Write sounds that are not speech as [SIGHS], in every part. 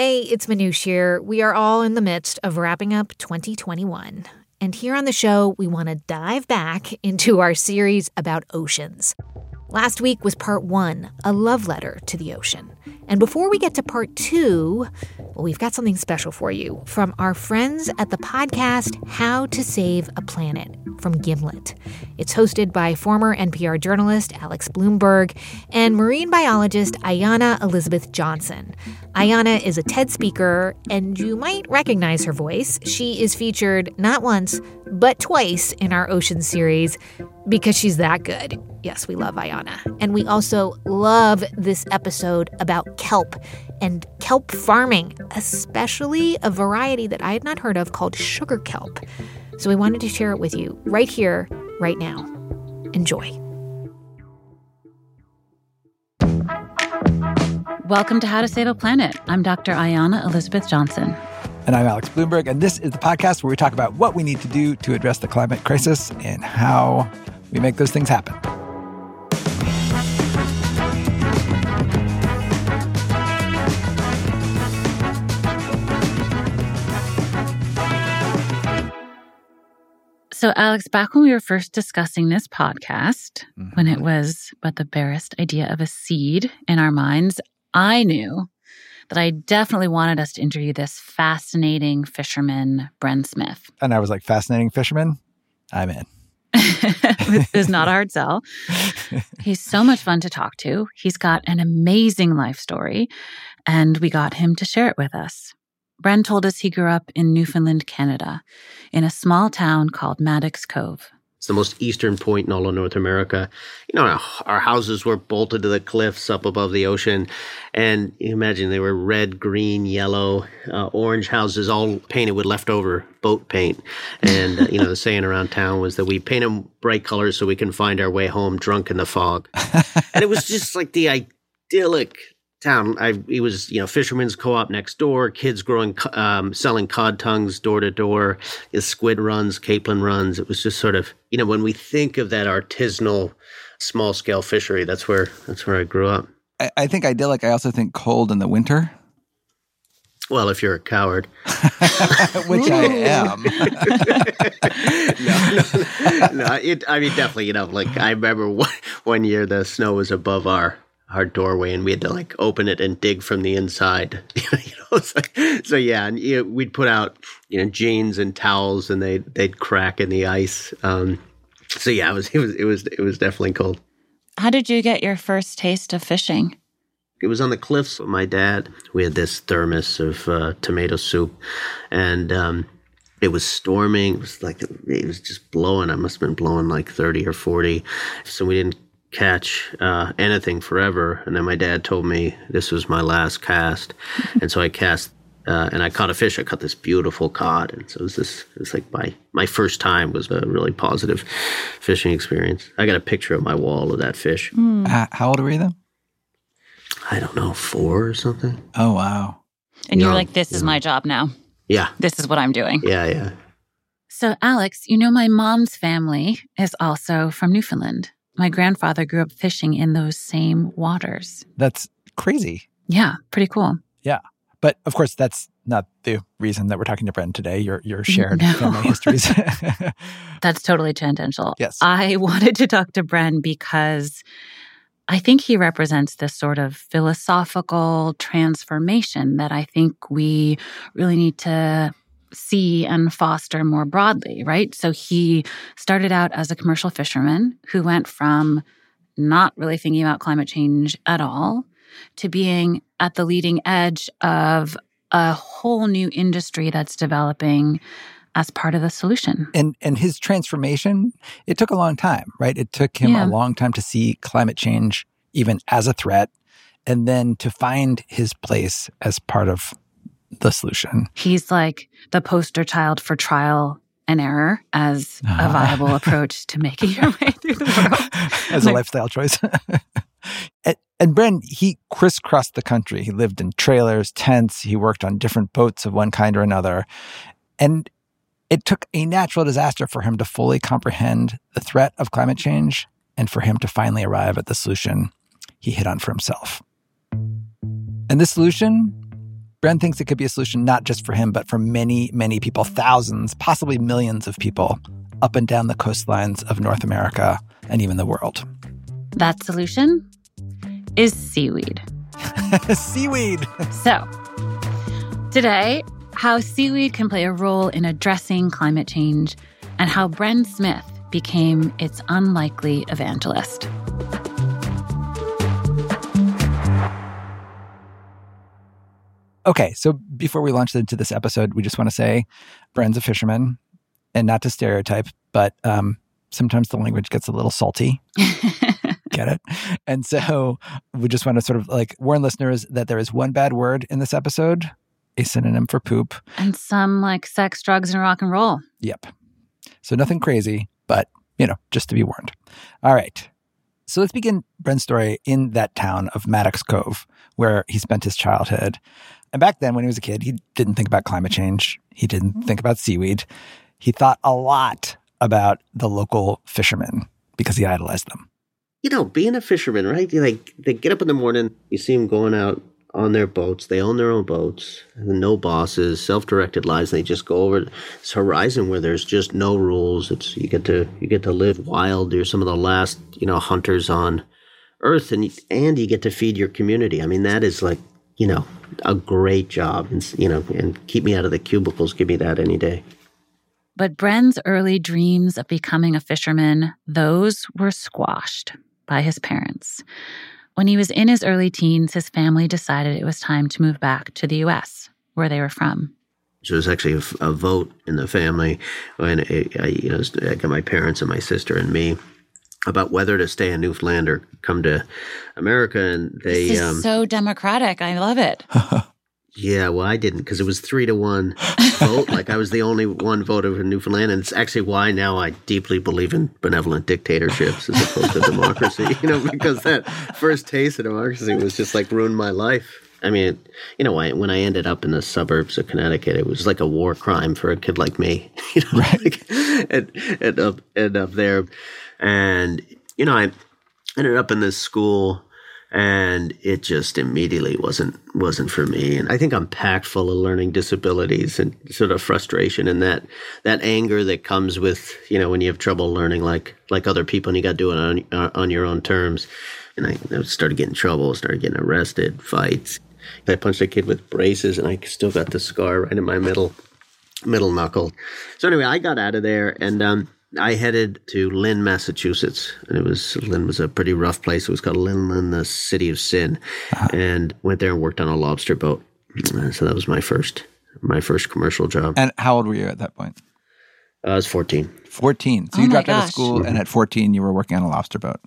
Hey, it's Manoush here. We are all in the midst of wrapping up 2021. And here on the show, we want to dive back [LAUGHS] into our series about oceans. Last week was part one, a love letter to the ocean. And before we get to part two, well, we've got something special for you from our friends at the podcast How to Save a Planet from Gimlet. It's hosted by former NPR journalist Alex Blumberg and marine biologist Ayana Elizabeth Johnson. Ayana is a TED speaker, and you might recognize her voice. She is featured not once, but twice in our ocean series because she's that good. Yes, we love Ayana. And we also love this episode about kelp and kelp farming, especially a variety that I had not heard of called sugar kelp. So we wanted to share it with you right here, right now. Enjoy. Welcome to How to Save a Planet. I'm Dr. Ayana Elizabeth Johnson. And I'm Alex Blumberg, and this is the podcast where we talk about what we need to do to address the climate crisis and how we make those things happen. So, Alex, back when we were first discussing this podcast, mm-hmm. when it was but the barest idea of a seed in our minds, I knew that I definitely wanted us to interview this fascinating fisherman, Bren Smith. And I was like, fascinating fisherman? I'm in. [LAUGHS] this is not a hard sell. He's so much fun to talk to. He's got an amazing life story, and we got him to share it with us. Bren told us he grew up in Newfoundland, Canada, in a small town called Maddox Cove. It's the most eastern point in all of North America. You know, our houses were bolted to the cliffs up above the ocean. And you imagine they were red, green, yellow, uh, orange houses, all painted with leftover boat paint. And, uh, you know, the [LAUGHS] saying around town was that we paint them bright colors so we can find our way home drunk in the fog. and it was just like the idyllic town. I it was you know fishermen's co-op next door, kids growing um, selling cod tongues door to door, squid runs, capelin runs. It was just sort of you know when we think of that artisanal small scale fishery, that's where that's where I grew up. I, I think idyllic. I also think cold in the winter. Well, if you're a coward, [LAUGHS] which I am. [LAUGHS] no, no, no it, I mean, definitely, you know, like I remember one, [LAUGHS] one year the snow was above our our doorway and we had to like open it and dig from the inside. [LAUGHS] You know so, so yeah and you know, we'd put out you know jeans and towels and they they'd crack in the ice. Um, so yeah it was it was it was it was definitely cold. How did you get your first taste of fishing? It was on the cliffs with my dad. We had this thermos of uh, tomato soup and um, it was storming. It was like it was just blowing. I must have been blowing like 30 or 40 so we didn't catch uh, anything forever. And then my dad told me this was my last cast, [LAUGHS] and so I cast. Uh, and I caught a fish. I caught this beautiful cod, and so it was this. It was like my my first time was a really positive fishing experience. I got a picture of my wall of that fish. Mm. Uh, how old were you then? I don't know, four or something. Oh wow! And you're like, "This is my job now." Yeah, this is what I'm doing. Yeah, yeah. So, Alex, you know, my mom's family is also from Newfoundland. My grandfather grew up fishing in those same waters. That's crazy. Yeah, pretty cool. Yeah. But of course, that's not the reason that we're talking to Bren today. Your your shared [LAUGHS] no. family histories. [LAUGHS] that's totally tangential. Yes. I [LAUGHS] wanted to talk to Bren because I think he represents this sort of philosophical transformation that I think we really need to see and foster more broadly, right? So he started out as a commercial fisherman who went from not really thinking about climate change at all to being at the leading edge of a whole new industry that's developing as part of the solution. And and his transformation, it took a long time, right? It took him yeah. a long time to see climate change even as a threat and then to find his place as part of the solution. He's like the poster child for trial and error as uh-huh. a viable approach to making your way through the world. [LAUGHS] as a lifestyle choice. [LAUGHS] and, and Bren, he crisscrossed the country. He lived in trailers, tents. He worked on different boats of one kind or another. And it took a natural disaster for him to fully comprehend the threat of climate change and for him to finally arrive at the solution he hit on for himself. And this solution Bren thinks it could be a solution not just for him, but for many, many people, thousands, possibly millions of people up and down the coastlines of North America and even the world. That solution is seaweed. [LAUGHS] seaweed. So, today, how seaweed can play a role in addressing climate change and how Bren Smith became its unlikely evangelist. Okay, so before we launch into this episode, we just want to say Bren's a fisherman, and not to stereotype, but um, sometimes the language gets a little salty. [LAUGHS] Get it? And so we just want to sort of like warn listeners that there is one bad word in this episode, a synonym for poop. And some like sex, drugs, and rock and roll. Yep. So nothing crazy, but, you know, just to be warned. All right. So let's begin Bren's story in that town of Maddox Cove, where he spent his childhood. And back then, when he was a kid, he didn't think about climate change. He didn't mm-hmm. think about seaweed. He thought a lot about the local fishermen because he idolized them. You know, being a fisherman, right? You like they get up in the morning, you see them going out on their boats. They own their own boats, no bosses, self-directed lives. They just go over this horizon where there's just no rules. It's you get to you get to live wild. You're some of the last you know hunters on Earth, and and you get to feed your community. I mean, that is like you know a great job, and you know, and keep me out of the cubicles. Give me that any day. But Bren's early dreams of becoming a fisherman, those were squashed by his parents. When he was in his early teens, his family decided it was time to move back to the US, where they were from. So it was actually a, a vote in the family when I, you know, I got my parents and my sister and me about whether to stay in Newfoundland or come to America, and they this is um, so democratic. I love it. [LAUGHS] Yeah, well, I didn't because it was three to one vote. [LAUGHS] like I was the only one voter for Newfoundland, and it's actually why now I deeply believe in benevolent dictatorships as opposed to democracy. [LAUGHS] You know, because that first taste of democracy was just like ruined my life. I mean, you know, when I ended up in the suburbs of Connecticut, it was like a war crime for a kid like me. You know, right. like, and, and up and up there, and you know, I ended up in this school and it just immediately wasn't wasn't for me. And i think i'm packed full of learning disabilities and sort of frustration and that that anger that comes with you know when you have trouble learning like like other people and you got to do it on on your own terms. And I, I started getting trouble started getting arrested fights. I punched a kid with braces and i still got the scar right in my middle middle knuckle. So anyway i got out of there and um I headed to Lynn, Massachusetts, and it was Lynn was a pretty rough place. It was called Lynn, the city of sin, uh-huh. and went there and worked on a lobster boat. Uh, so that was my first my first commercial job. And how old were you at that point? Uh, I was fourteen. Fourteen. So oh you dropped gosh. out of school, and at fourteen, you were working on a lobster boat.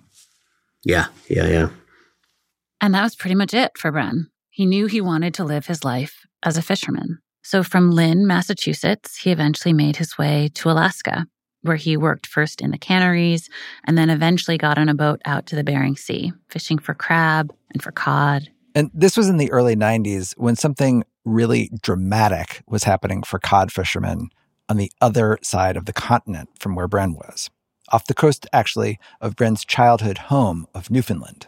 Yeah, yeah, yeah. And that was pretty much it for Bren. He knew he wanted to live his life as a fisherman. So from Lynn, Massachusetts, he eventually made his way to Alaska where he worked first in the canneries and then eventually got on a boat out to the Bering Sea, fishing for crab and for cod. And this was in the early 90s when something really dramatic was happening for cod fishermen on the other side of the continent from where Bren was, off the coast, actually, of Bren's childhood home of Newfoundland.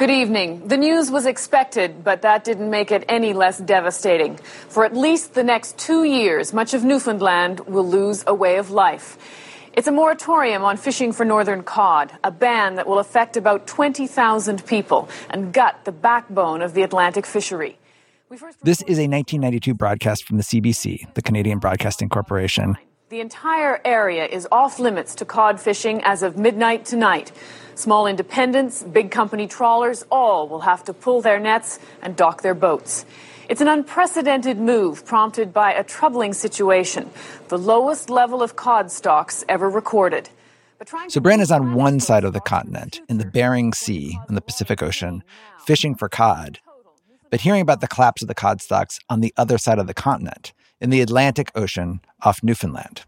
Good evening. The news was expected, but that didn't make it any less devastating. For at least the next two years, much of Newfoundland will lose a way of life. It's a moratorium on fishing for northern cod, a ban that will affect about 20,000 people and gut the backbone of the Atlantic fishery. This is a 1992 broadcast from the CBC, the Canadian Broadcasting Corporation. The entire area is off limits to cod fishing as of midnight tonight. Small independents, big company trawlers, all will have to pull their nets and dock their boats. It's an unprecedented move prompted by a troubling situation, the lowest level of cod stocks ever recorded. So Bren is on one side of the continent, in the Bering Sea in the Pacific Ocean, fishing for cod. But hearing about the collapse of the cod stocks on the other side of the continent, in the Atlantic Ocean off Newfoundland.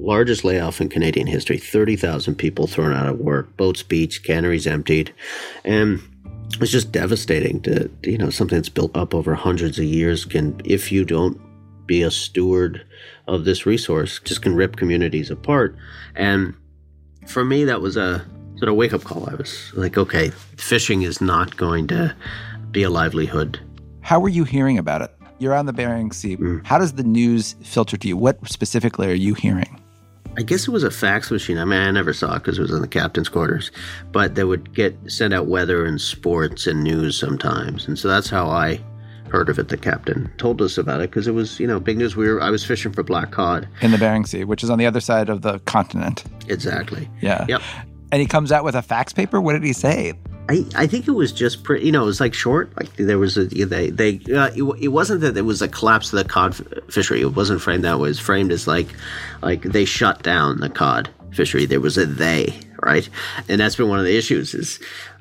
Largest layoff in Canadian history 30,000 people thrown out of work, boats beached, canneries emptied. And it's just devastating to you know something that's built up over hundreds of years can if you don't be a steward of this resource just can rip communities apart and for me that was a sort of wake up call i was like okay fishing is not going to be a livelihood How were you hearing about it? You're on the Bering Sea. Mm. How does the news filter to you? What specifically are you hearing? I guess it was a fax machine. I mean, I never saw it because it was in the captain's quarters, but they would get send out weather and sports and news sometimes, and so that's how I heard of it. The captain told us about it because it was, you know, big news. We were I was fishing for black cod in the Bering Sea, which is on the other side of the continent. Exactly. Yeah. Yep. And he comes out with a fax paper. What did he say? I, I think it was just pretty, you know, it was like short. Like there was a, they, they, uh, it, it, wasn't that it was a collapse of the cod fishery. It wasn't framed that way. It was framed as like, like they shut down the cod fishery. There was a they, right? And that's been one of the issues is,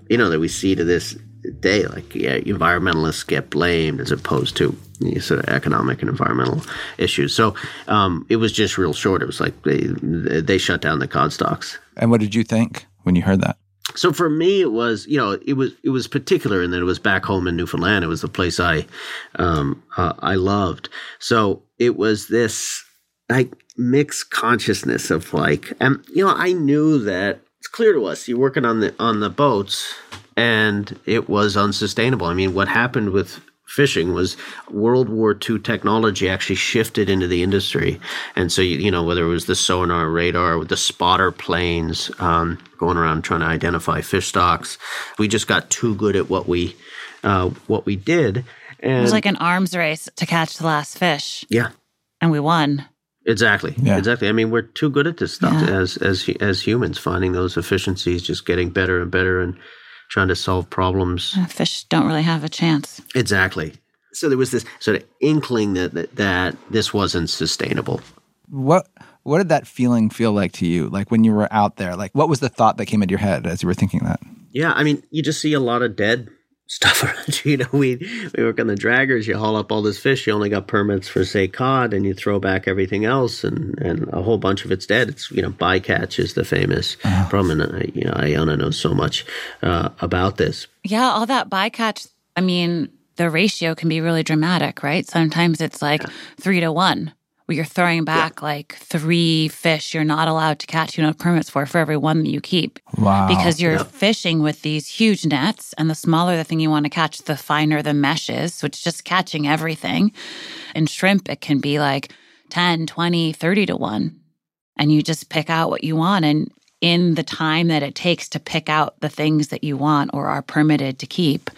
you know, that we see to this day. Like, yeah, environmentalists get blamed as opposed to you know, sort of economic and environmental issues. So um, it was just real short. It was like they they shut down the cod stocks. And what did you think when you heard that? So for me, it was you know it was it was particular in that it was back home in Newfoundland. It was the place I um, uh, I loved. So it was this like mixed consciousness of like, and you know I knew that it's clear to us. You're working on the on the boats and it was unsustainable. I mean, what happened with fishing was World War II technology actually shifted into the industry, and so you, you know whether it was the sonar, radar, the spotter planes um, going around trying to identify fish stocks, we just got too good at what we uh, what we did. And it was like an arms race to catch the last fish. Yeah, and we won. Exactly. Yeah. Exactly. I mean, we're too good at this stuff yeah. as as as humans, finding those efficiencies, just getting better and better, and trying to solve problems. Uh, fish don't really have a chance. Exactly. So there was this sort of inkling that, that, that this wasn't sustainable. What what did that feeling feel like to you? Like when you were out there, like what was the thought that came into your head as you were thinking that? Yeah, I mean, you just see a lot of dead stuff [LAUGHS] around you. You know, we we work on the draggers. You haul up all this fish. You only got permits for say cod, and you throw back everything else, and and a whole bunch of it's dead. It's you know bycatch is the famous uh-huh. problem, and uh, you know Ayana knows so much uh, about this. Yeah, all that bycatch. I mean, the ratio can be really dramatic, right? Sometimes it's like yeah. three to one where you're throwing back yeah. like three fish you're not allowed to catch, you know, permits for for every one that you keep. Wow. Because you're fishing with these huge nets, and the smaller the thing you want to catch, the finer the mesh is. So it's just catching everything. In shrimp, it can be like 10, 20, 30 to one. And you just pick out what you want. And in the time that it takes to pick out the things that you want or are permitted to keep,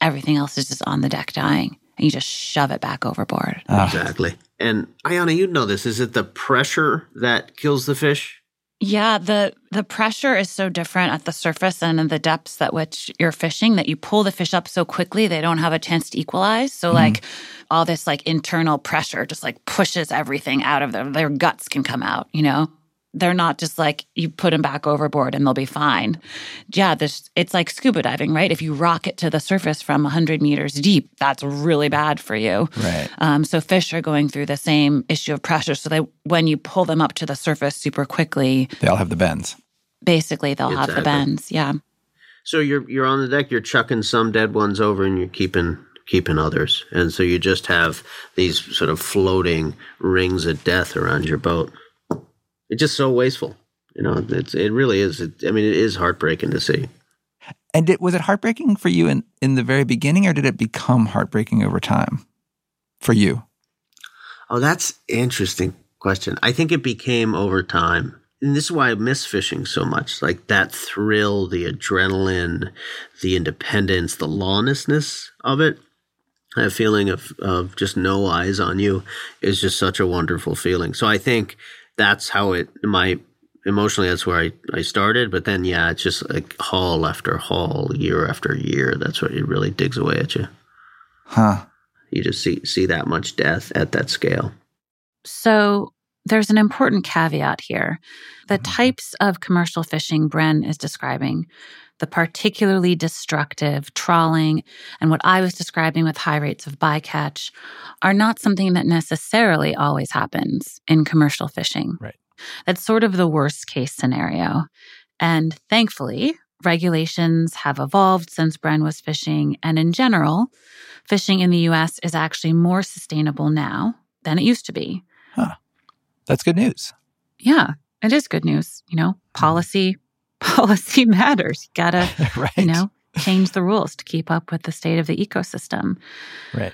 everything else is just on the deck dying and you just shove it back overboard. Ah. Exactly. And Ayana, you know this. Is it the pressure that kills the fish? Yeah, the the pressure is so different at the surface and in the depths at which you're fishing that you pull the fish up so quickly they don't have a chance to equalize. So mm-hmm. like all this like internal pressure just like pushes everything out of them. Their guts can come out, you know? They're not just like you put them back overboard and they'll be fine. Yeah, this it's like scuba diving, right? If you rocket to the surface from 100 meters deep, that's really bad for you. Right. Um, so fish are going through the same issue of pressure. So they when you pull them up to the surface super quickly, they all have the bends. Basically, they'll exactly. have the bends. Yeah. So you're you're on the deck, you're chucking some dead ones over, and you're keeping keeping others, and so you just have these sort of floating rings of death around your boat it's just so wasteful. You know, it's it really is. It, I mean, it is heartbreaking to see. And it, was it heartbreaking for you in in the very beginning, or did it become heartbreaking over time for you? Oh, that's interesting question. I think it became over time. And this is why I miss fishing so much. Like that thrill, the adrenaline, the independence, the lawlessness of it. That feeling of, of just no eyes on you is just such a wonderful feeling. So I think that's how it my emotionally that's where I, I started but then yeah it's just like haul after haul year after year that's what it really digs away at you. Huh. You just see see that much death at that scale. So there's an important caveat here. The mm-hmm. types of commercial fishing bren is describing the particularly destructive trawling and what I was describing with high rates of bycatch are not something that necessarily always happens in commercial fishing. Right. That's sort of the worst case scenario. And thankfully, regulations have evolved since Bren was fishing. And in general, fishing in the US is actually more sustainable now than it used to be. Huh. That's good news. Yeah, it is good news. You know, hmm. policy, [LAUGHS] policy matters. You gotta, [LAUGHS] right. you know, change the rules to keep up with the state of the ecosystem. Right.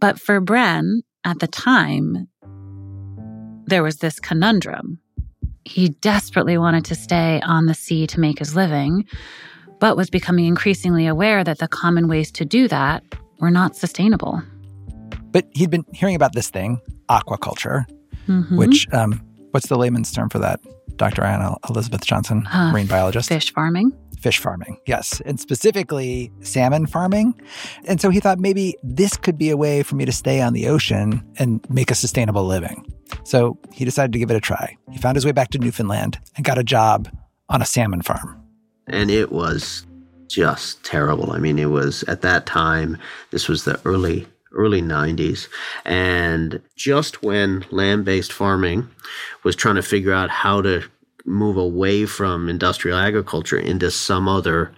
But for Bren, at the time, there was this conundrum. He desperately wanted to stay on the sea to make his living, but was becoming increasingly aware that the common ways to do that were not sustainable. But he'd been hearing about this thing, aquaculture, Mhm. which, um, what's the layman's term for that? Dr. Ayana Elizabeth Johnson, Uh, marine biologist. fish farming. Fish farming, yes, and specifically salmon farming. And so he thought maybe this could be a way for me to stay on the ocean and make a sustainable living. So he decided to give it a try. He found his way back to Newfoundland and got a job on a salmon farm. and it was just terrible. I mean, it was at that time. This was the early early 90s and just when land-based farming was trying to figure out how to move away from industrial agriculture into some other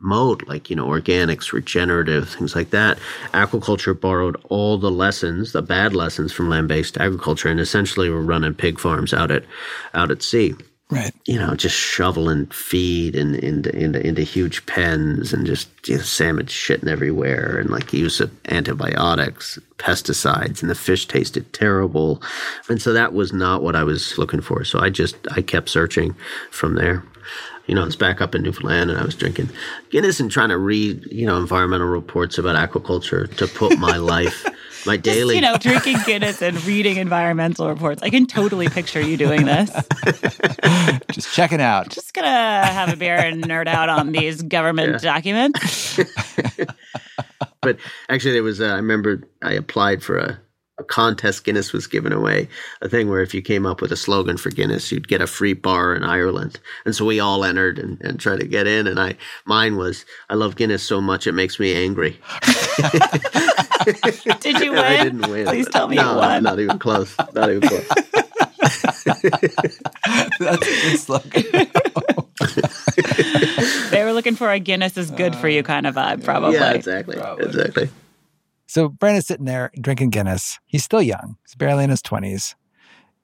mode like you know organics regenerative things like that aquaculture borrowed all the lessons the bad lessons from land-based agriculture and essentially were running pig farms out at out at sea Right. you know, just shoveling feed and into into into huge pens and just you know, salmon shitting everywhere and like use of antibiotics, pesticides, and the fish tasted terrible. And so that was not what I was looking for. So I just I kept searching from there. You know, it's back up in Newfoundland and I was drinking Guinness and trying to read, you know, environmental reports about aquaculture to put my [LAUGHS] life, my daily you know, drinking Guinness and reading environmental reports. I can totally picture you doing this. [LAUGHS] Just checking out. Just gonna have a beer and nerd out on these government documents. [LAUGHS] but actually there was a, I remember I applied for a, a contest Guinness was giving away a thing where if you came up with a slogan for Guinness you'd get a free bar in Ireland and so we all entered and, and tried to get in and I mine was I love Guinness so much it makes me angry [LAUGHS] [LAUGHS] Did you And I didn't win Please tell me no, you won. not even close not even close [LAUGHS] That's a good slogan. They were looking for a Guinness is good for you uh, kind of vibe, probably. yeah exactly Probably. exactly So Brandon's sitting there drinking Guinness. He's still young. He's barely in his 20s.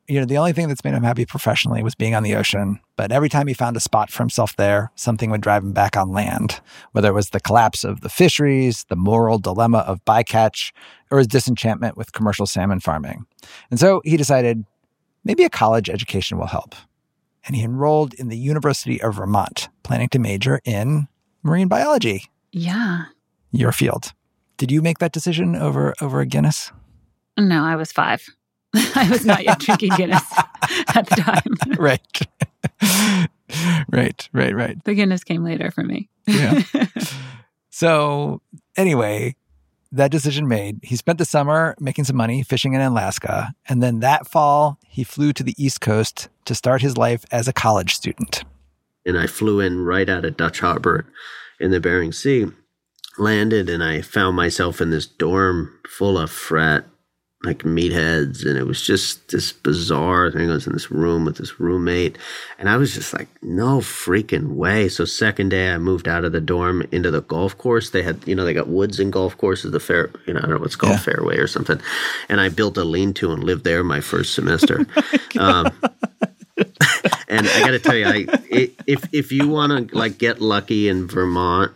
You know, the only thing that's made him happy professionally was being on the ocean. But every time he found a spot for himself there, something would drive him back on land, whether it was the collapse of the fisheries, the moral dilemma of bycatch, or his disenchantment with commercial salmon farming. And so he decided maybe a college education will help. And he enrolled in the University of Vermont, planning to major in marine biology, Yeah. your field. Did you make that decision over over a Guinness? No, I was five. [LAUGHS] I was not yet drinking Guinness [LAUGHS] at the time. right. [LAUGHS] right, right, right. The Guinness came later for me. Yeah. So, anyway, that decision made. He spent the summer making some money fishing in Alaska. And then that fall, he flew to the East Coast to start his life as a college student. and I flew in right out of Dutch Harbor in the Bering Sea, landed, and I found myself in this dorm full of frat like meatheads, and it was just this bizarre thing. I was in this room with this roommate, and I was just like, no freaking way. So second day, I moved out of the dorm into the golf course. They had, you know, they got woods and golf courses, the fair, you know, I don't know what's called Yeah. fairway or something, and I built a lean-to and lived there my first semester. [LAUGHS] um, and I got to tell you, I i- if if you want to like get lucky in Vermont,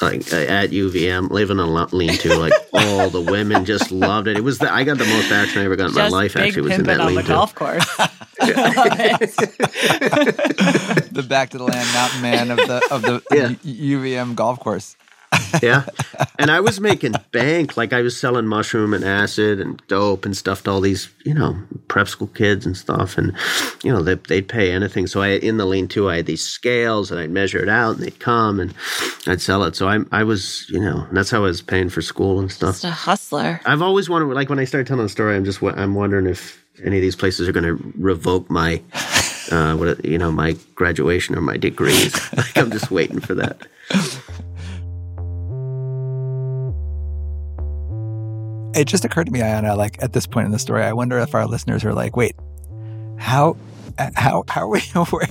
like uh, at UVM, living a lean-to, like [LAUGHS] all the women just loved it. It was the I got the most action I ever got in my life. big Actually, was in that lean-to. golf course. [LAUGHS] [LAUGHS] The back to the land mountain man of the of the Yeah. UVM golf course. Yeah. And I was making bank. Like I was selling mushroom and acid and dope and stuff to all these, you know, prep school kids and stuff. And, you know, they, they'd pay anything. So I, in the lean to, I had these scales and I'd measure it out and they'd come and I'd sell it. So I, I was, you know, that's how I was paying for school and stuff. Just a hustler. I've always wondered, like when I started telling the story, I'm just, I'm wondering if any of these places are going to revoke my, uh, what, you know, my graduation or my degrees. [LAUGHS] like I'm just waiting for that. It just occurred to me, Ayana, like at this point in the story, I wonder if our listeners are like, wait, how how how are we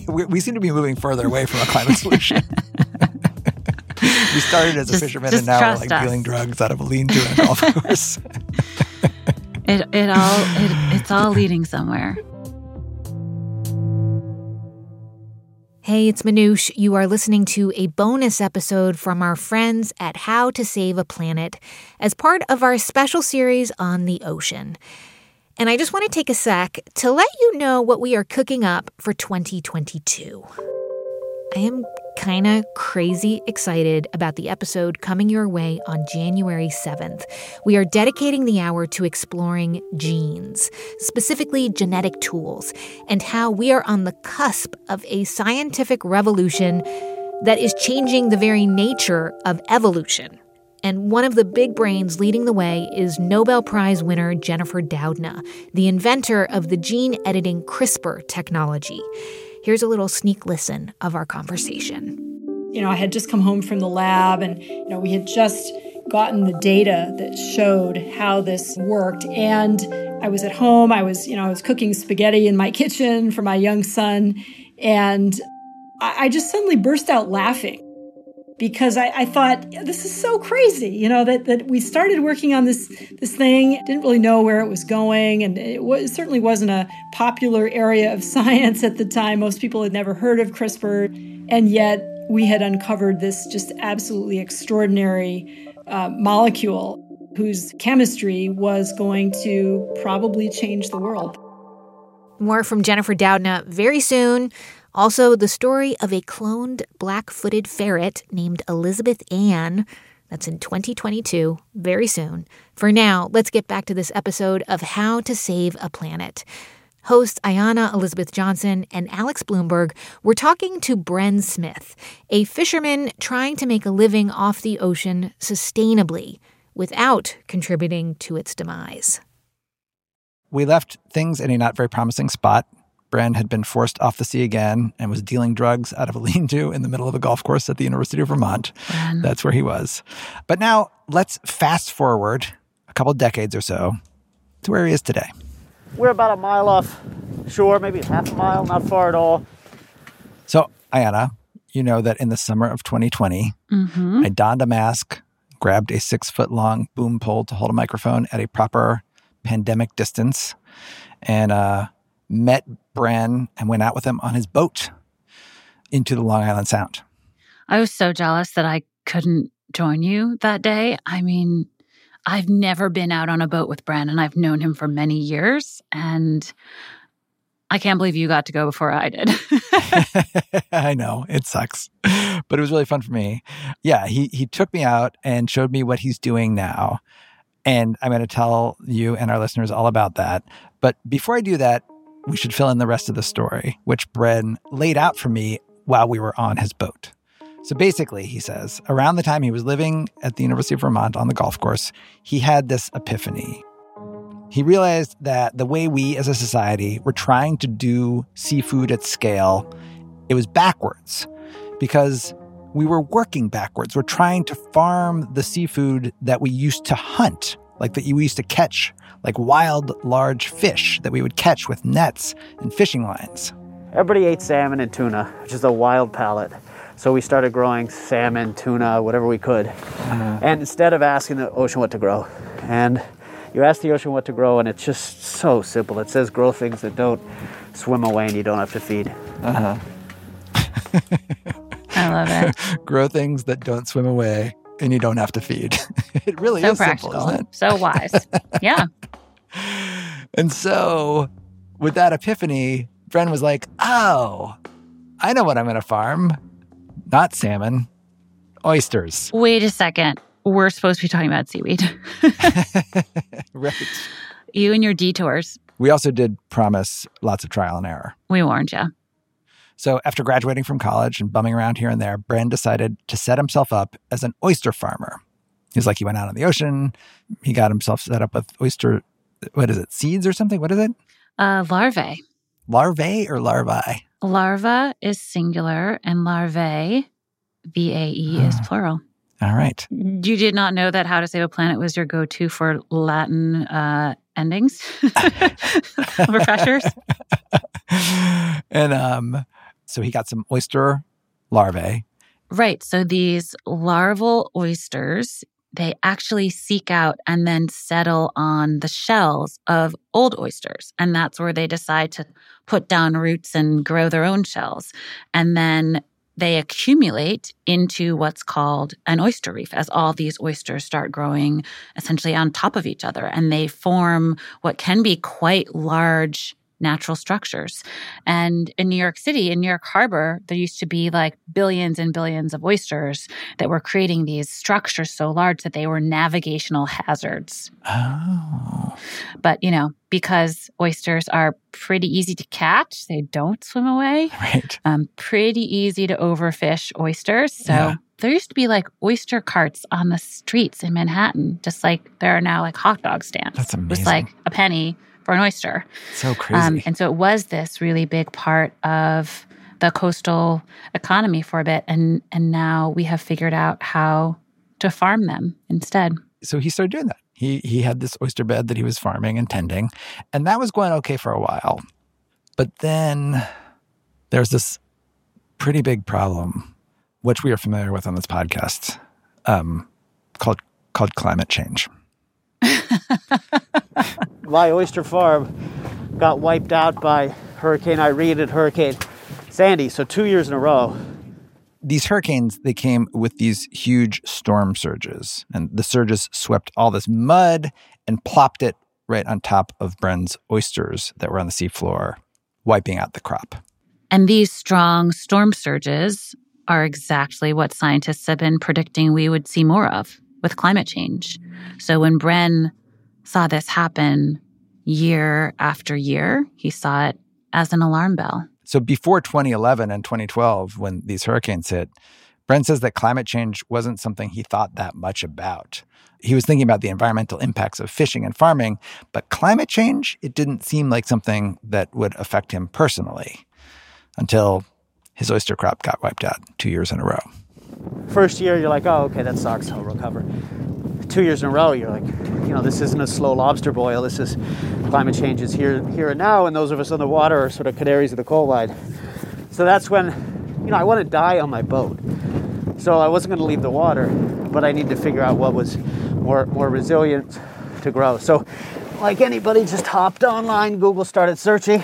[LAUGHS] we, seem to be moving further away from a climate solution. [LAUGHS] we started as a fisherman and now we're like us. dealing drugs out of a lean to in a golf [LAUGHS] course. It it all it, it's all leading somewhere. Hey, it's Manoush. You are listening to a bonus episode from our friends at How to Save a Planet as part of our special series on the ocean. And I just want to take a sec to let you know what we are cooking up for 2022. I am kind of crazy excited about the episode coming your way on January 7th. We are dedicating the hour to exploring genes, specifically genetic tools, and how we are on the cusp of a scientific revolution that is changing the very nature of evolution. And one of the big brains leading the way is Nobel Prize winner Jennifer Doudna, the inventor of the gene editing CRISPR technology. Here's a little sneak listen of our conversation. You know, I had just come home from the lab and, you know, we had just gotten the data that showed how this worked. And I was at home, I was, you know, I was cooking spaghetti in my [LAUGHS] kitchen for my young son. And I just suddenly burst out laughing because I, I, thought this is so crazy, you know, that, that we started working on this this thing, didn't really know where it was going, and it, was, it certainly wasn't a popular area of [LAUGHS] science at the time. Most people had never heard of CRISPR, and yet we had uncovered this just absolutely extraordinary uh, molecule whose chemistry was going to probably change the world. More from Jennifer Doudna very soon. Also, the story of a cloned black footed ferret named Elizabeth Ann. That's in 2022, very soon. For now, let's get back to this episode of How to Save a Planet. Hosts Ayana Elizabeth Johnson and Alex Blumberg were talking to Bren Smith, a fisherman trying to make a living off the ocean sustainably without contributing to its demise. We left things in a not very promising spot Bren had been forced off the sea again and was dealing drugs out of a [LAUGHS] lean to in the middle of a golf course at the University of Vermont. Bren. That's where he was. But now let's fast forward a couple decades or so to where he is today. We're about a mile off shore, maybe half a mile, not far at all. So, Ayana, you know that in the summer of 2020, mm-hmm. I donned a mask, grabbed a six foot long boom pole to hold a microphone at a proper pandemic distance, and uh, met Bren and went out with him on his boat into the Long Island Sound. I was so jealous that I couldn't join you that day. I mean, I've never been out on a boat with Bren and I've known him for many years. And I can't believe you got to go before I did. [LAUGHS] [LAUGHS] I know it sucks, but it was really fun for me. Yeah, he he took me out and showed me what he's doing now, and I'm going to tell you and our listeners all about that. But before I do that, we should fill in the rest of the story, which Bren laid out for me while we were on his boat. So basically, he says, around the time he was living at the University of Vermont on the golf course, he had this epiphany. He realized that the way we as a society were trying to do seafood at scale, it was backwards because we were working backwards. We're trying to farm the seafood that we used to hunt, like that we used to catch like wild, large fish that we would catch with nets and fishing lines. Everybody ate salmon and tuna, which is a wild palate. So we started growing salmon, tuna, whatever we could. Uh-huh. And instead of asking the ocean what to grow, and you ask the ocean what to grow, and it's just so simple. It says grow things that don't swim away and you don't have to feed. Uh huh. I love it. [LAUGHS] grow things that don't swim away and you don't have to feed. [LAUGHS] it really so is practical. simple, isn't it? So wise. yeah. [LAUGHS] And so, with that epiphany, Bren was like, "Oh, I know what I'm going to farm. Not salmon, oysters." Wait a second. We're supposed to be talking about seaweed. [LAUGHS] right. You and your detours. We also did promise lots of trial and error. We warned you. So, after graduating from college and bumming around here and there, Bren decided to set himself up as an oyster farmer. He's like, he went out on the ocean, he got himself set up with oyster, what is it, seeds or something? What is it? Uh, larvae. Larvae or larvae? Larva is singular and larvae, V A E, is plural. All right. You did not know that How to Save a Planet was your go to for Latin uh, endings? [LAUGHS] [LAUGHS] [LAUGHS] Refreshers? and um, so he got some oyster larvae. Right. So these larval oysters they actually seek out and then settle on the shells of old oysters. And that's where they decide to put down roots and grow their own shells. And then they accumulate into what's called an oyster reef as all these oysters start growing essentially on top of each other. And they form what can be quite large natural structures. And in New York City, in New York Harbor, there used to be like billions and billions of oysters that were creating these structures so large that they were navigational hazards. Oh. But, you know, because oysters are pretty easy to catch, they don't swim away. [LAUGHS] Right. Um, pretty easy to overfish oysters. So, Yeah. there used to be like oyster carts on the streets in Manhattan, just like there are now like hot dog stands. That's It was like a penny for an oyster. So crazy. Um, and so it was this really big part of the coastal economy for a bit. And, and now we have figured out how to farm them instead. so he started doing that. He he had this oyster bed that he was farming and tending, and that was going okay for a while. But then there's this pretty big problem, which we are familiar with on this podcast, um, called called climate change. [LAUGHS] My oyster farm got wiped out by Hurricane Irene and Hurricane Sandy. So two years in a row. These hurricanes they came with these huge storm surges, and the surges swept all this mud and plopped it right on top of Bren's oysters that were on the seafloor, wiping out the crop. And these strong storm surges are exactly what scientists have been predicting we would see more of with climate change. So when Bren saw this happen year after year, he saw it as an alarm bell. So before 2011 and 2012, when these hurricanes hit, Bren says that climate change wasn't something he thought that much about. He was thinking about the environmental impacts of fishing and farming, but climate change, it didn't seem like something that would affect him personally until his oyster crop got wiped out two years in a row. First year, you're like, oh, okay, that sucks. I'll recover. Two years in a row, you're like, you know, this isn't a slow lobster boil. This is climate change is here, here and now, and those of us on the water are sort of canaries of the coal mine. So that's when, you know, I want to die on my boat. So I wasn't going to leave the water, but I need to figure out what was more more resilient to grow. So, like anybody, just hopped online, Google started searching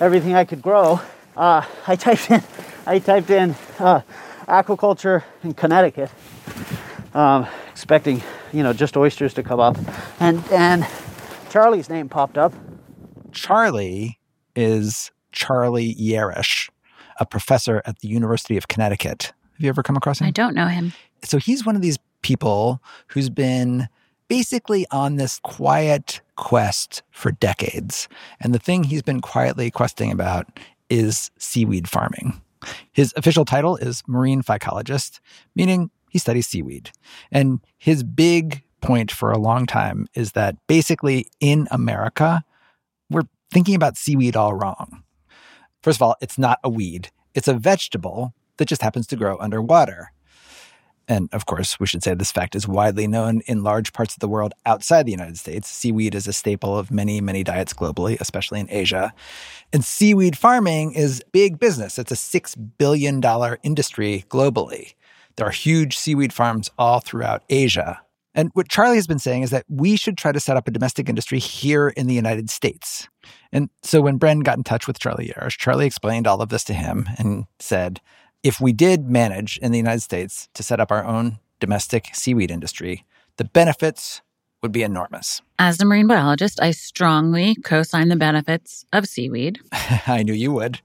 everything I could grow. Uh, I typed in, I typed in uh, aquaculture in Connecticut, um, expecting you know just oysters to come up, and and Charlie's name popped up. Charlie is Charlie Yarish, a professor at the University of Connecticut. Have you ever come across him? I don't know him. so he's one of these people who's been basically on this quiet quest for decades. And the thing he's been quietly questing about is seaweed farming. His official title is marine phycologist, meaning he studies seaweed. And his big point for a long time is that basically in America, we're thinking about seaweed all wrong. First of all, it's not a weed, it's a vegetable that just happens to grow underwater. And of course, we should say this fact is widely known in large parts of the world outside the United States. Seaweed is a staple of many, many diets globally, especially in Asia. And seaweed farming is big business. It's a $6 billion industry globally. There are huge seaweed farms all throughout Asia. And what Charlie has been saying is that we should try to set up a domestic industry here in the United States. And so when Bren got in touch with Charlie Yarish, Charlie explained all of this to him and said, if we did manage in the United States to set up our own domestic seaweed industry, the benefits would be enormous. As a marine biologist, I strongly co sign the benefits of seaweed. [LAUGHS] I knew you would.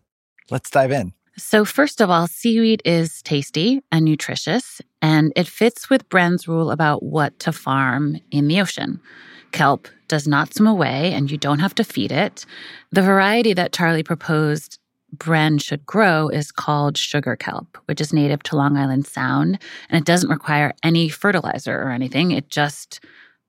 Let's dive in. So, first of all, seaweed is tasty and nutritious, and it fits with Bren's rule about what to farm in the ocean. Kelp does not swim away, and you don't have to feed it. The variety that Charlie proposed Bren should grow is called sugar kelp, which is native to Long Island Sound, and it doesn't require any fertilizer or anything. It just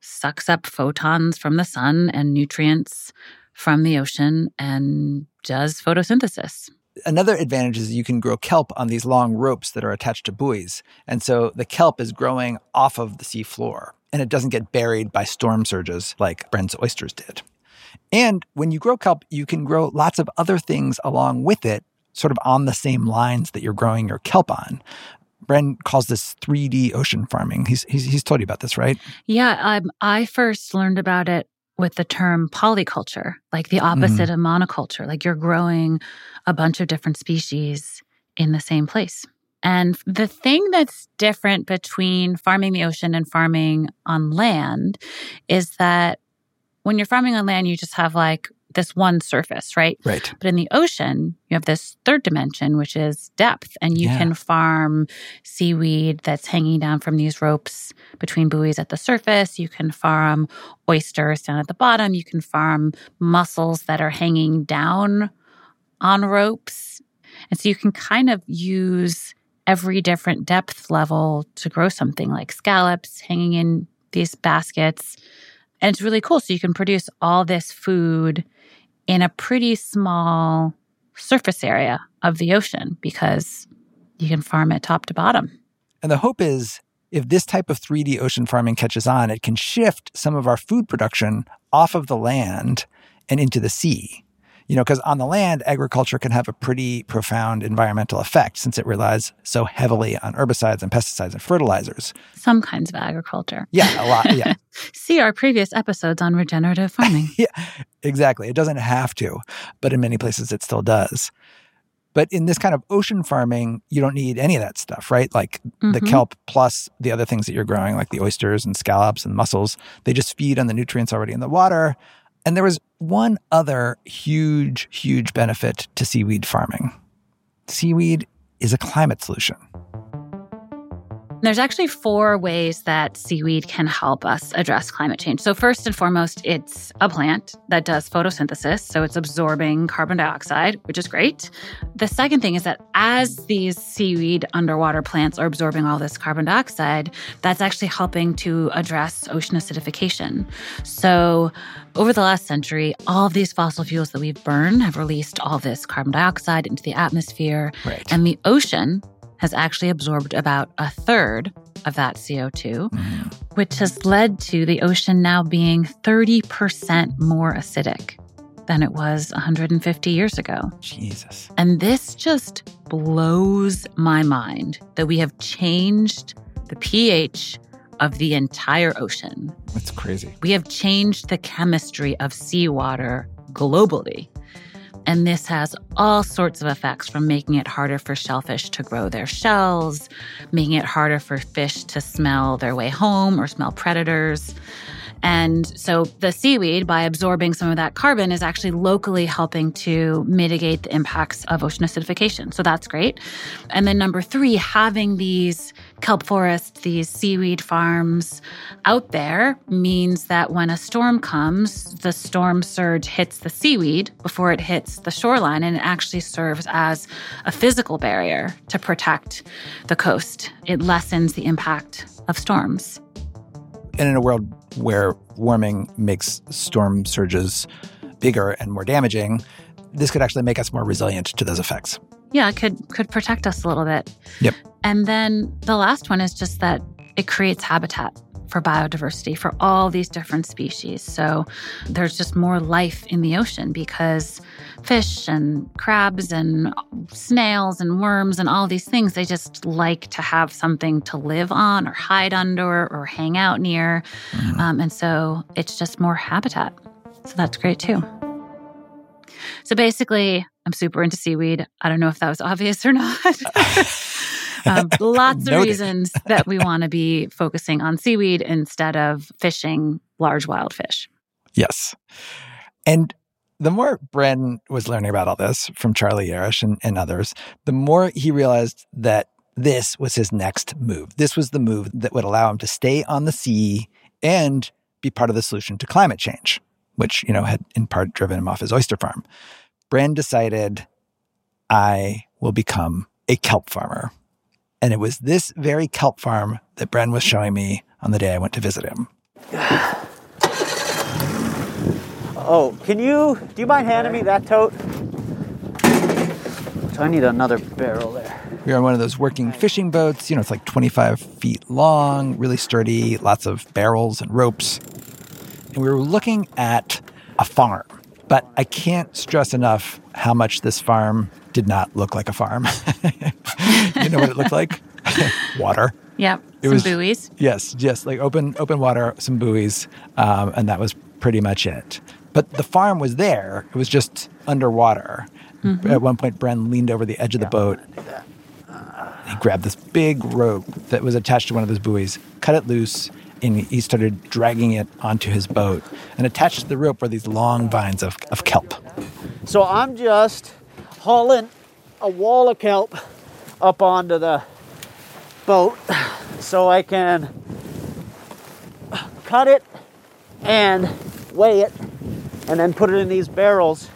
sucks up photons from the sun and nutrients from the ocean and does photosynthesis another advantage is you can grow kelp on these long ropes that are attached to buoys. And so the kelp is growing off of the sea floor and it doesn't get buried by storm surges like Bren's oysters did. And when you grow kelp, you can grow lots of other things along with it, sort of on the same lines that you're growing your kelp on. Bren calls this 3D ocean farming. He's, he's, he's told you about this, right? Yeah, um, I first learned about it with the term polyculture, like the opposite mm. of monoculture. Like you're growing a bunch of different species in the same place. And the thing that's different between farming the ocean and farming on land is that when you're farming on land, you just have like this one surface, right? Right. But in the ocean, you have this third dimension, which is depth, and you yeah. can farm seaweed that's hanging down from these ropes between buoys at the surface. You can farm oysters down at the bottom. You can farm mussels that are hanging down on ropes. And so you can kind of use every different depth level to grow something like scallops hanging in these baskets. And it's really cool. So you can produce all this food in a pretty small surface area of the ocean because you can farm it top to bottom. And the hope is if this type of 3D ocean farming catches on, it can shift some of our food production off of the land and into the sea. You know, because on the land, agriculture can have a pretty profound environmental effect since it relies so heavily on herbicides and pesticides and fertilizers. Some kinds of agriculture. Yeah, a lot. Yeah. [LAUGHS] See our previous episodes on regenerative farming. [LAUGHS] yeah, exactly. It doesn't have to, but in many places it still does. But in this kind of ocean farming, you don't need any of that stuff, right? Like mm-hmm. the kelp plus the other things that you're growing, like the oysters and scallops and mussels, they just feed on the nutrients already in the water. And there was one other huge, huge benefit to seaweed farming seaweed is a climate solution. There's actually four ways that seaweed can help us address climate change. So, first and foremost, it's a plant that does photosynthesis. So, it's absorbing carbon dioxide, which is great. The second thing is that as these seaweed underwater plants are absorbing all this carbon dioxide, that's actually helping to address ocean acidification. So, over the last century, all of these fossil fuels that we've burned have released all this carbon dioxide into the atmosphere. Right. And the ocean has actually absorbed about a third of that CO2, mm-hmm. which has led to the ocean now being 30% more acidic than it was 150 years ago. Jesus. And this just blows my mind that we have changed the pH of the entire ocean. That's crazy. We have changed the chemistry of seawater globally. And this has all sorts of effects from making it harder for shellfish to grow their shells, making it harder for fish to smell their way home or smell predators. And so the seaweed, by absorbing some of that carbon, is actually locally helping to mitigate the impacts of ocean acidification. So that's great. And then number three, having these kelp forests, these seaweed farms out there means that when a storm comes, the storm surge hits the seaweed before it hits the shoreline, and it actually serves as a physical barrier to protect the coast. It lessens the impact of storms. And in a world where warming makes storm surges bigger and more damaging, this could actually make us more resilient to those effects. Yeah, it could could protect us a little bit. Yep. And then the last one is just that it creates habitat for biodiversity for all these different species. So there's just more life in the ocean because fish and crabs and snails and worms and all these things, they just like to have something to live on or hide under or hang out near. Mm-hmm. Um, and so it's just more habitat. So that's great too. So basically, I'm super into seaweed. I don't know if that was obvious or not. [LAUGHS] [LAUGHS] um, [LAUGHS] lots of reasons that we want to be focusing on seaweed instead of fishing large wild fish. Yes. And the more Bren was learning about all this from Charlie Yarish and, and others, the more he realized that this was his next move. This was the move that would allow him to stay on the sea and be part of the solution to climate change, which, you know, had in part driven him off his oyster farm. Bren decided, I will become a kelp farmer. And it was this very kelp farm that Bren was showing me on the day I went to visit him. [SIGHS] Oh, can you, do you mind handing me that tote? So I need another barrel there. We are on one of those working fishing boats. You know, it's like 25 feet long, really sturdy, lots of barrels and ropes. And we were looking at a farm. But I can't stress enough how much this farm did not look like a farm. [LAUGHS] you know what it looked like? [LAUGHS] water. Yep. It Some was- buoys. Yes, just like open open water, some buoys, um, and that was pretty much it. But the farm was there; it was just underwater. At one point, Bren leaned over the edge of the boat. He grabbed this big rope that was attached to one of those buoys, cut it loose, and he started dragging it onto his boat. And attached to the rope were these long vines of, of kelp. So I'm just hauling a wall of kelp up onto the boat so I can cut it and weigh it and then put it in these barrels.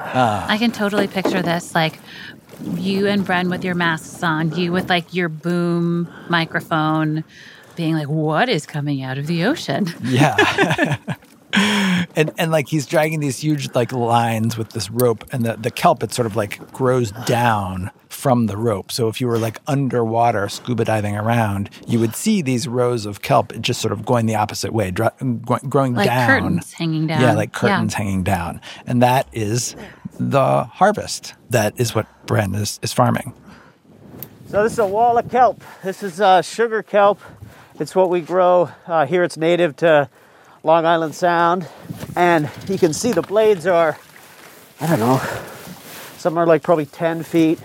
I can totally picture this like you and Bren with your masks on, you with like your boom microphone being like, what is coming out of the ocean? [LAUGHS] Yeah. [LAUGHS] and and like he's dragging these huge like lines with this rope and the, the kelp it sort of like grows down from the rope. So if you were like underwater scuba diving around, you would see these rows of kelp just sort of going the opposite way, dra- go- growing Like down. curtains hanging down. Yeah, like curtains hanging down. And that is the harvest. That is what Bren is, is farming. So this is a wall of kelp. This is uh, sugar kelp. It's what we grow uh, here. It's native to Long Island Sound, and you can see the blades are, I don't know, some are like probably 10 feet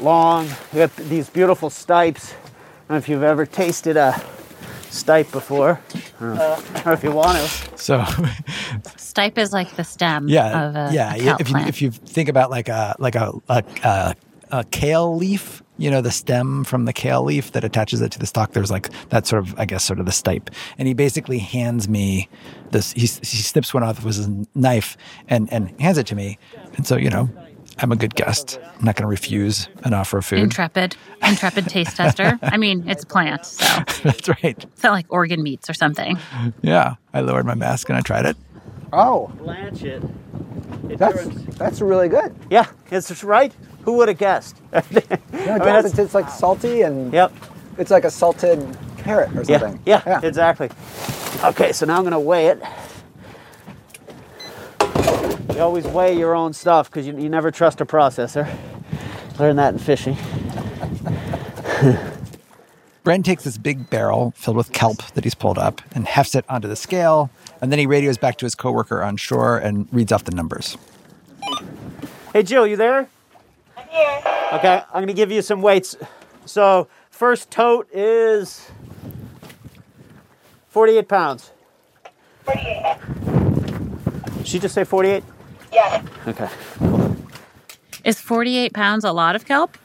long. You got these beautiful stipes. I don't know if you've ever tasted a stipe before. I don't know, I if you want to. So [LAUGHS] Stipe is like the stem yeah, of a, yeah. a kelp if you plant. if you think about like a like a, a a a kale leaf, you know, the stem from the kale leaf that attaches it to the stalk. There's like that sort of I guess sort of the stipe, and he basically hands me this. He he snips one off with his knife and and hands it to me, and so you know. I'm a good guest. I'm not going to refuse an offer of food. Intrepid, intrepid taste tester. I mean, it's a plant, so [LAUGHS] That's right. it's not like organ meats or something. Yeah. I lowered my mask and I tried it. Oh, Blanch it. It that's turns- that's really good. yeah, it's right. Who would have guessed? No, [LAUGHS] it I mean, It's, it's like salty and yep. it's like a salted carrot or something. Yeah, something. yeah, exactly. Okay, so now I'm gonna weigh it. You always weigh your own stuff because you, you never trust a processor. Learn that in fishing. [LAUGHS] Bren takes this big barrel filled with kelp that he's pulled up and hefts it onto the scale, and then he radios back to his coworker on shore and reads off the numbers. Hey, Jill, you there? I'm here. Okay, I'm gonna give you some weights. So, first tote is 48 pounds. 48. She just say 48? Yeah. Okay. Is 48 pounds a lot of kelp?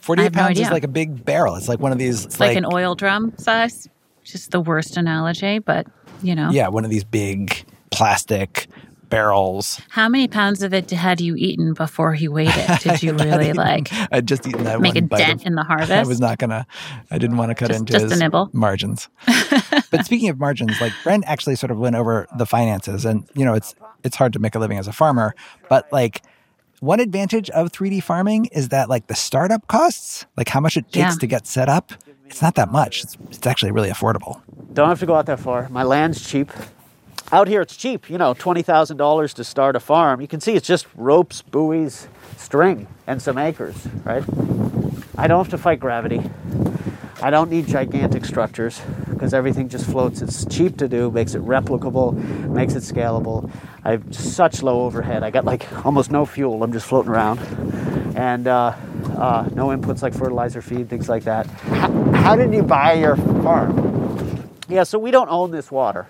48 have no pounds is like a big barrel. It's like one of these. It's like, an oil drum size. Just the worst analogy, but you know. Yeah, one of these big plastic barrels. How many pounds of it had you eaten before he weighed it? Did you [LAUGHS] really like [LAUGHS] I'd just eaten that make a bite dent of- in the harvest? [LAUGHS] I was not gonna. I didn't want to cut Just- into just a his nibble. margins. but speaking of margins, like Bren actually sort of went over the finances, and you know, it's it's hard to make a living as a farmer, but like. One advantage of 3D farming is that like the startup costs, like how much it takes Yeah. to get set up, it's not that much. It's, it's actually really affordable. Don't have to go out that far. My land's cheap. Out here, it's cheap. You know, twenty thousand dollars to start a farm. You can see it's just ropes, buoys, string, and some acres. Right? I don't have to fight gravity. I don't need gigantic structures because everything just floats. It's cheap to do, makes it replicable, makes it scalable. I have such low overhead. I got like almost no fuel. I'm just floating around, and uh, uh, no inputs like fertilizer, feed, things like that. How did you buy your farm? Yeah, so we don't own this water.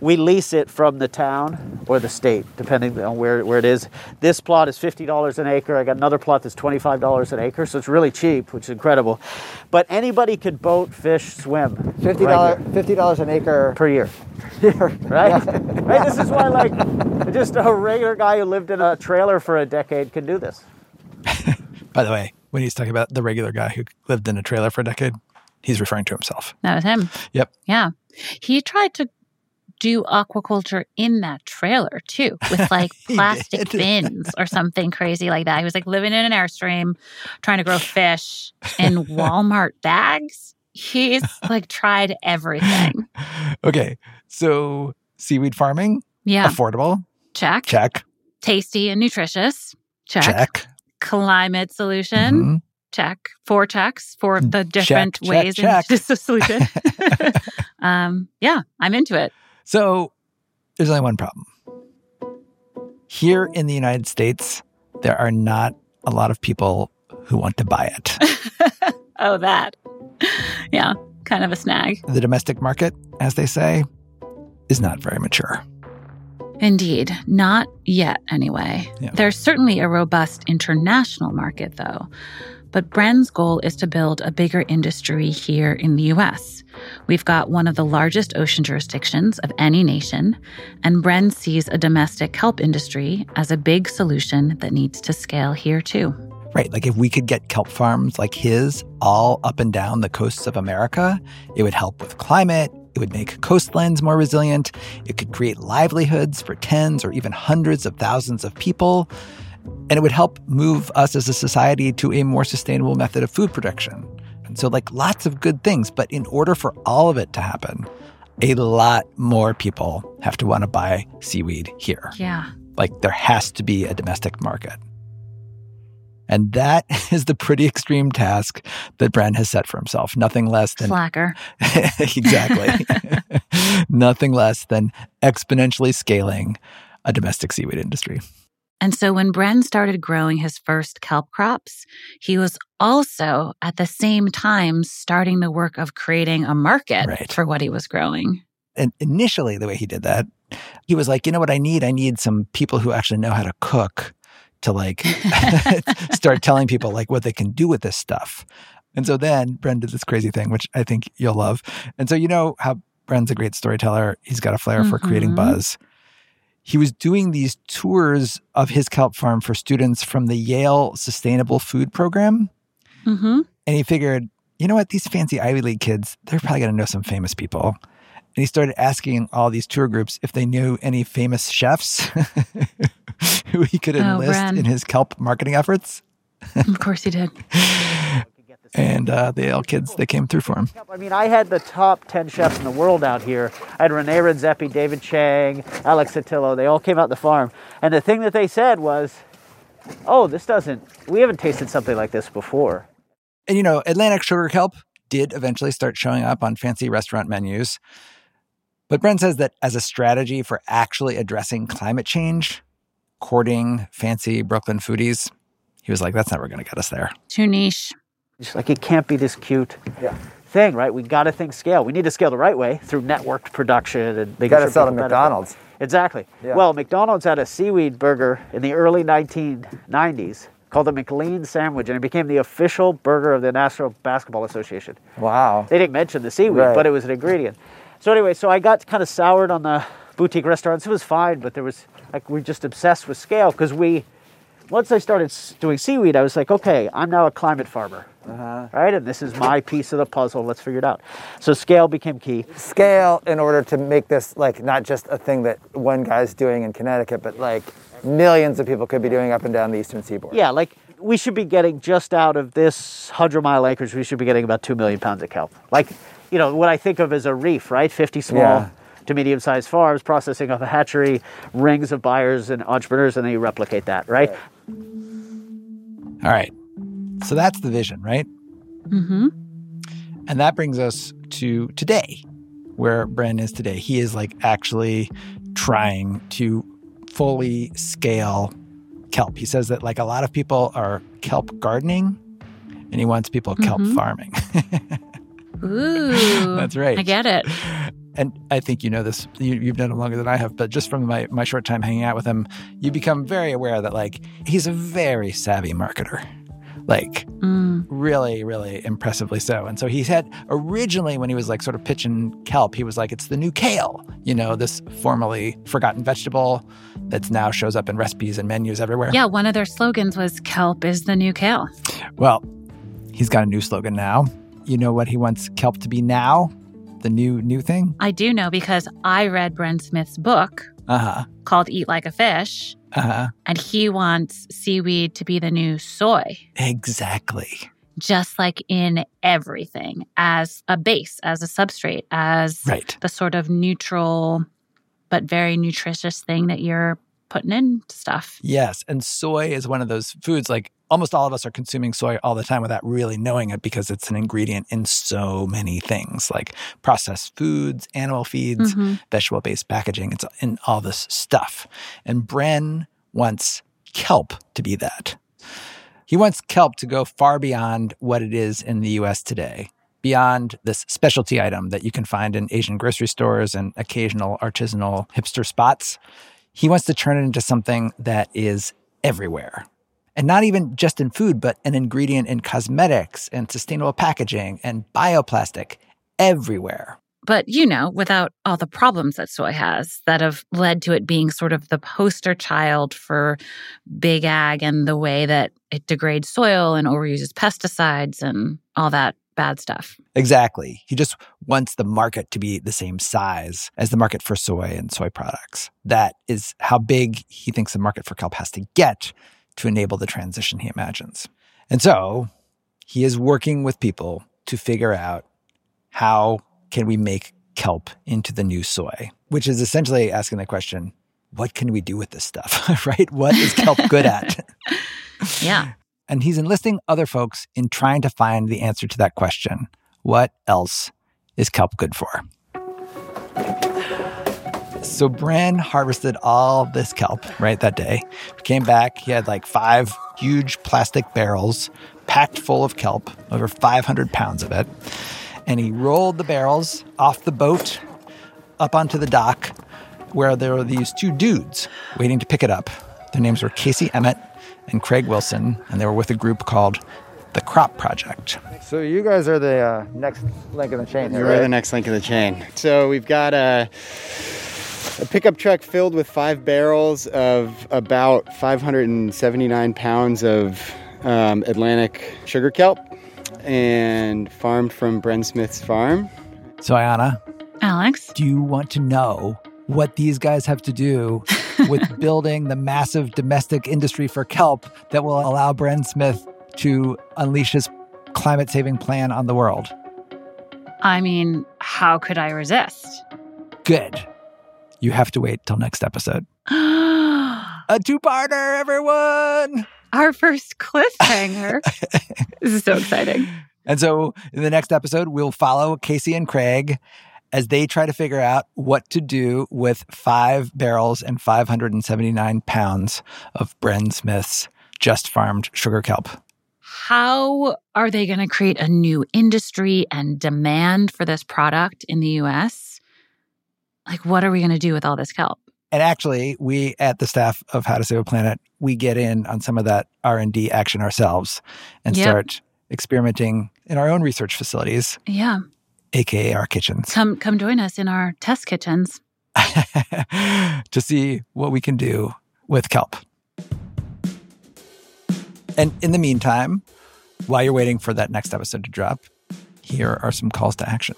We lease it from the town or the state, depending on where, where it is. This plot is $50 an acre. I got another plot that's $25 an acre, so it's really cheap, which is incredible. But anybody could boat, fish, swim. Fifty right dollars here fifty dollars an acre per year. [LAUGHS] Right? right? This is why, like, just a regular guy who lived in a trailer for a decade can do this. [LAUGHS] By the way, when he's talking about the regular guy who lived in a trailer for a decade, he's referring to himself. that was him. Yep. Yeah. He tried to do aquaculture in that trailer too, with [LAUGHS] like plastic bins or something crazy like that. He was like living in an airstream, trying to grow fish in [LAUGHS] Walmart bags. He's like tried everything. [LAUGHS] Okay, so seaweed farming, Yeah. affordable, Check. check, Tasty and nutritious. Check. check. Climate solution. Mhm. check. Four checks for the different check, ways check. in this a solution. um, yeah, I'm into it. So there's only one problem. Here in the United States, there are not a lot of people who want to buy it. [LAUGHS] oh, that. Yeah, kind of a snag. the domestic market, as they say, is not very mature. Indeed, not yet anyway. Yeah. There's certainly a robust international market, though. But Bren's goal is to build a bigger industry here in the US. We've got one of the largest ocean jurisdictions of any nation, and Bren sees a domestic kelp industry as a big solution that needs to scale here too. Right. Like if we could get kelp farms like his all up and down the coasts of America, it would help with climate. It would make coastlines more resilient. It could create livelihoods for tens or even hundreds of thousands of people. And it would help move us as a society to a more sustainable method of food production. And so, like, lots of good things. But in order for all of it to happen, a lot more people have to want to buy seaweed here. Yeah. Like there has to be a domestic market. And that [LAUGHS] is the pretty extreme task that Bren has set for himself. Nothing less than Slacker. [LAUGHS] exactly. [LAUGHS] Nothing less than exponentially scaling a domestic seaweed industry. And so when Bren started growing his first kelp crops, he was also at the same time starting the work of creating a market Right. for what he was growing. And initially, the way he did that, he was like, you know what I need? I need some people who actually know how to cook to like [LAUGHS] [LAUGHS] start telling people like what they can do with this stuff. And so then Bren did this crazy thing, which I think you'll love. And so you know how Bren's a great storyteller. He's got a flair for creating Mhm. buzz. He was doing these tours of his kelp farm for students from the Yale Sustainable Food Program. Mm-hmm. And he figured, you know what? These fancy Ivy League kids, they're probably going to know some famous people. And he started asking all these tour groups if they knew any famous chefs [LAUGHS] who he could Oh, enlist Bren. in his kelp marketing efforts. of course he did. [LAUGHS] And uh, the Yale kids, they came through for him. I mean, I had the top 10 chefs in the world out here. I had Rene Redzepi, David Chang, Alex Satillo. They all came out the farm. And the thing that they said was, oh, this doesn't, we haven't tasted something like this before. And you know, Atlantic sugar kelp did eventually start showing up on fancy restaurant menus. But Bren says that as a strategy for actually addressing climate change, courting fancy Brooklyn foodies, he was like, that's never going to get us there. Too niche. It's like, it can't be this cute thing, right? We got to think scale. We need to scale the right way through networked production and You got to sell to McDonald's. Exactly. Yeah. Well, McDonald's had a seaweed burger in the early 1990s called the McLean sandwich, and it became the official burger of the National Basketball Association. Wow. They didn't mention the seaweed, Right. but it was an ingredient. So anyway, so I got kind of soured on the boutique restaurants. It was fine, but there was like we're just obsessed with scale because we. Once I started doing seaweed, I was like, okay, I'm now a climate farmer, Uh-huh. right? And this is my piece of the puzzle. Let's figure it out. So scale became key. Scale in order to make this like not just a thing that one guy's doing in Connecticut, but like millions of people could be doing up and down the eastern seaboard. Yeah, like we should be getting just out of this 100 mile acres, we should be getting about 2 million pounds of kelp. Like, you know, what I think of as a reef, right? 50 small Yeah. to medium sized farms, processing off a hatchery, rings of buyers and entrepreneurs, and then you replicate that, right? All right. So that's the vision, right? Mm-hmm. And that brings us to today, where Bren is today. He is like actually trying to fully scale kelp. He says that like a lot of people are kelp gardening and he wants people kelp Mhm. farming. Ooh. [LAUGHS] That's right. I get it. and I think you know this. You, you've known him longer than I have, but just from my, my short time hanging out with him, you become very aware that like he's a very savvy marketer. Like Mm. really, really impressively so. And so he said originally when he was like sort of pitching kelp, he was like, it's the new kale, you know, this formerly forgotten vegetable that's now shows up in recipes and menus everywhere. Yeah, one of their slogans was kelp is the new kale. Well, he's got a new slogan now. You know what he wants kelp to be now? The new new thing? I do know because I read Bren Smith's book Uh-huh. called Eat Like a Fish, Uh-huh. and he wants seaweed to be the new soy, Exactly. just like in everything as a base, as a substrate, as Right. the sort of neutral but very nutritious thing that you're putting in stuff. Yes, and soy is one of those foods like almost all of us are consuming soy all the time without really knowing it because it's an ingredient in so many things like processed foods, animal feeds, Mm-hmm. vegetable based packaging. It's in all this stuff. And Bren wants kelp to be that. He wants kelp to go far beyond what it is in the US today, beyond this specialty item that you can find in Asian grocery stores and occasional artisanal hipster spots. He wants to turn it into something that is everywhere. And not even just in food, but an ingredient in cosmetics and sustainable packaging and bioplastic everywhere. But, you know, without all the problems that soy has that have led to it being sort of the poster child for big ag and the way that it degrades soil and overuses pesticides and all that bad stuff. Exactly. He just wants the market to be the same size as the market for soy and soy products. That is how big he thinks the market for kelp has to get to enable the transition he imagines. And so he is working with people to figure out how can we make kelp into the new soy, which is essentially asking the question, what can we do with this stuff, [LAUGHS] right? What is kelp good at? [LAUGHS] Yeah. And he's enlisting other folks in trying to find the answer to that question. What else is kelp good for? So Bren harvested all this kelp right that day. He Came back, he had like five huge plastic barrels packed full of kelp, over 500 pounds of it. And he rolled the barrels off the boat up onto the dock where there were these two dudes waiting to pick it up. Their names were Casey Emmett and Craig Wilson, and they were with a group called the Crop Project. So you guys are the uh, next link in the chain here, We're the next link in the chain. So we've got a, a pickup truck filled with five barrels of about 579 pounds of um, Atlantic sugar kelp and farmed from Bren Smith's farm. So, Ayana, Alex? do you want to know what these guys have to do [LAUGHS] with building the massive domestic industry for kelp that will allow Bren Smith to unleash his climate saving plan on the world? I mean, how could I resist? Good. You have to wait till next episode. [GASPS] A two parter, everyone! Our first cliffhanger. [LAUGHS] this is so exciting. And so in the next episode, we'll follow Casey and Craig as they try to figure out what to do with five barrels and 579 pounds of Bren Smith's just farmed sugar kelp. How are they going to create a new industry and demand for this product in the US? Like, what are we going to do with all this kelp? And actually, we at the staff of How to Save a Planet, we get in on some of that R&D action ourselves and Yep. start experimenting in our own research facilities, Yeah. aka our kitchens, Come come join us in our test kitchens. [LAUGHS] to see what we can do with kelp. And in the meantime, while you're waiting for that next episode to drop, here are some calls to action.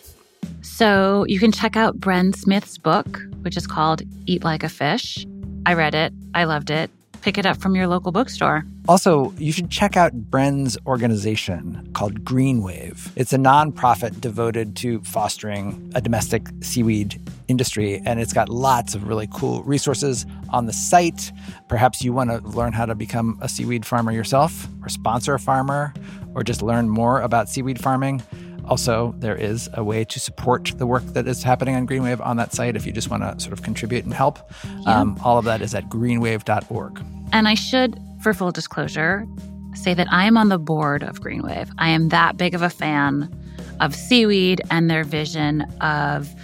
So you can check out Bren Smith's book, which is called Eat Like a Fish. I read it. I loved it. Pick it up from your local bookstore. Also, you should check out Bren's organization called Green Wave. It's a nonprofit devoted to fostering a domestic seaweed industry, and it's got lots of really cool resources on the site. Perhaps you want to learn how to become a seaweed farmer yourself, or sponsor a farmer, or just learn more about seaweed farming. Also, there is a way to support the work that is happening on Greenwave on that site if you just want to sort of contribute and help. Um, all of that is at greenwave.org. And I should, for full disclosure, say that I am on the board of Greenwave. I am that big of a fan of seaweed and their vision of,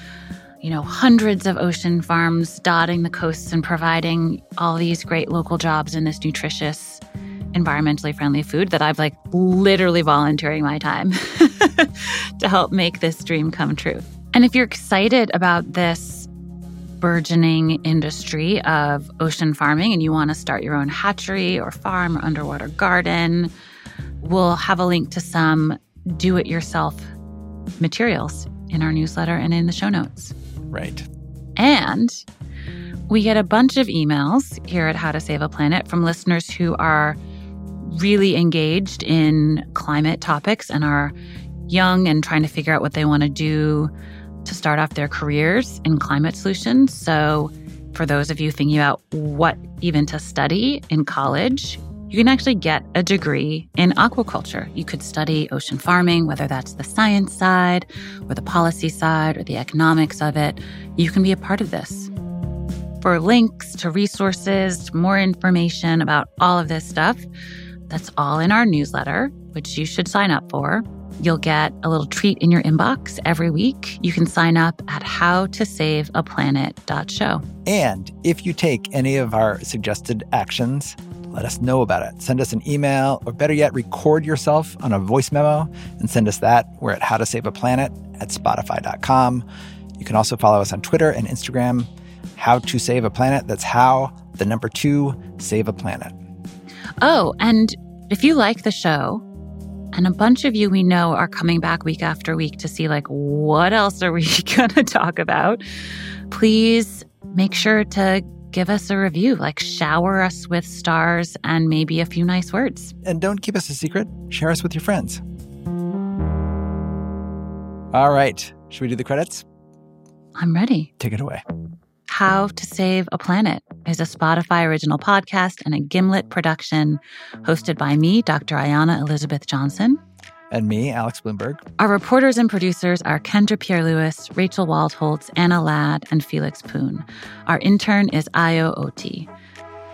you know, hundreds of ocean farms dotting the coasts and providing all these great local jobs in this nutritious, environmentally friendly food that I've like literally volunteering my time [LAUGHS] [LAUGHS] to help make this dream come true. And if you're excited about this burgeoning industry of ocean farming and you want to start your own hatchery or farm or underwater garden, we'll have a link to some do it yourself materials in our newsletter and in the show notes. Right. And we get a bunch of emails here at How to Save a Planet from listeners who are really engaged in climate topics and are young and trying to figure out what they want to do to start off their careers in climate solutions. So, for those of you thinking about what even to study in college, you can actually get a degree in aquaculture. You could study ocean farming, whether that's the science side or the policy side or the economics of it. You can be a part of this. For links to resources, more information about all of this stuff, that's all in our newsletter, which you should sign up for. You'll get a little treat in your inbox every week. You can sign up at howtosaveaplanet.show. And if you take any of our suggested actions, let us know about it. Send us an email, or better yet, record yourself on a voice memo and send us that. We're at howtosaveaplanet at spotify.com. You can also follow us on Twitter and Instagram, How to Save a Planet. That's how, the number two, save a planet. Oh, and if you like the show, and a bunch of you we know are coming back week after week to see, like, what else are we [LAUGHS] going to talk about? Please make sure to give us a review, like, shower us with stars and maybe a few nice words. And don't keep us a secret, share us with your friends. All right. Should we do the credits? I'm ready. Take it away. How to Save a Planet is a Spotify original podcast and a Gimlet production hosted by me, Dr. Ayana Elizabeth Johnson. And me, Alex Blumberg. Our reporters and producers are Kendra Pierre-Louis, Rachel Waldholz, Anna Ladd, and Felix Poon. Our intern is Io Oti.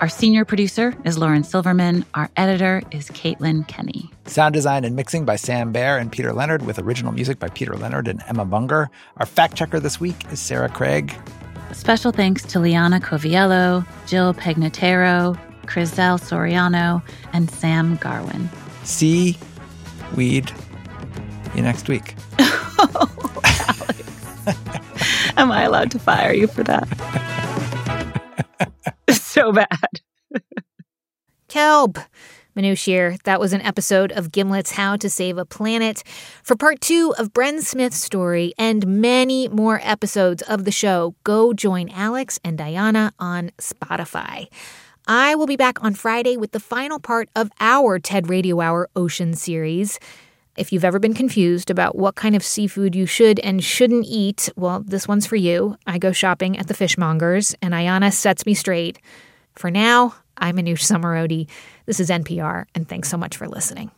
Our senior producer is Lauren Silverman. Our editor is Caitlin Kenney. Sound design and mixing by Sam Bair and Peter Leonard, with original music by Peter Leonard and Emma Munger. Our fact checker this week is Sarah Craig. Special thanks to Liana Coviello, Jill Pegnatero, Crizel Soriano, and Sam Garwin. See, weed, you next week. oh, [LAUGHS] [LAUGHS] Am I allowed to fire you for that? [LAUGHS] so bad. Kelp. Here. That was an episode of Gimlet's How to Save a Planet. For part two of Bren Smith's story and many more episodes of the show, go join Alex and Ayana on Spotify. I will be back on Friday with the final part of our TED Radio Hour Ocean series. If you've ever been confused about what kind of seafood you should and shouldn't eat, well, this one's for you. I go shopping at the fishmongers, and Ayana sets me straight. For now, I'm Manoush Zomorodi. This is NPR, and thanks so much for listening.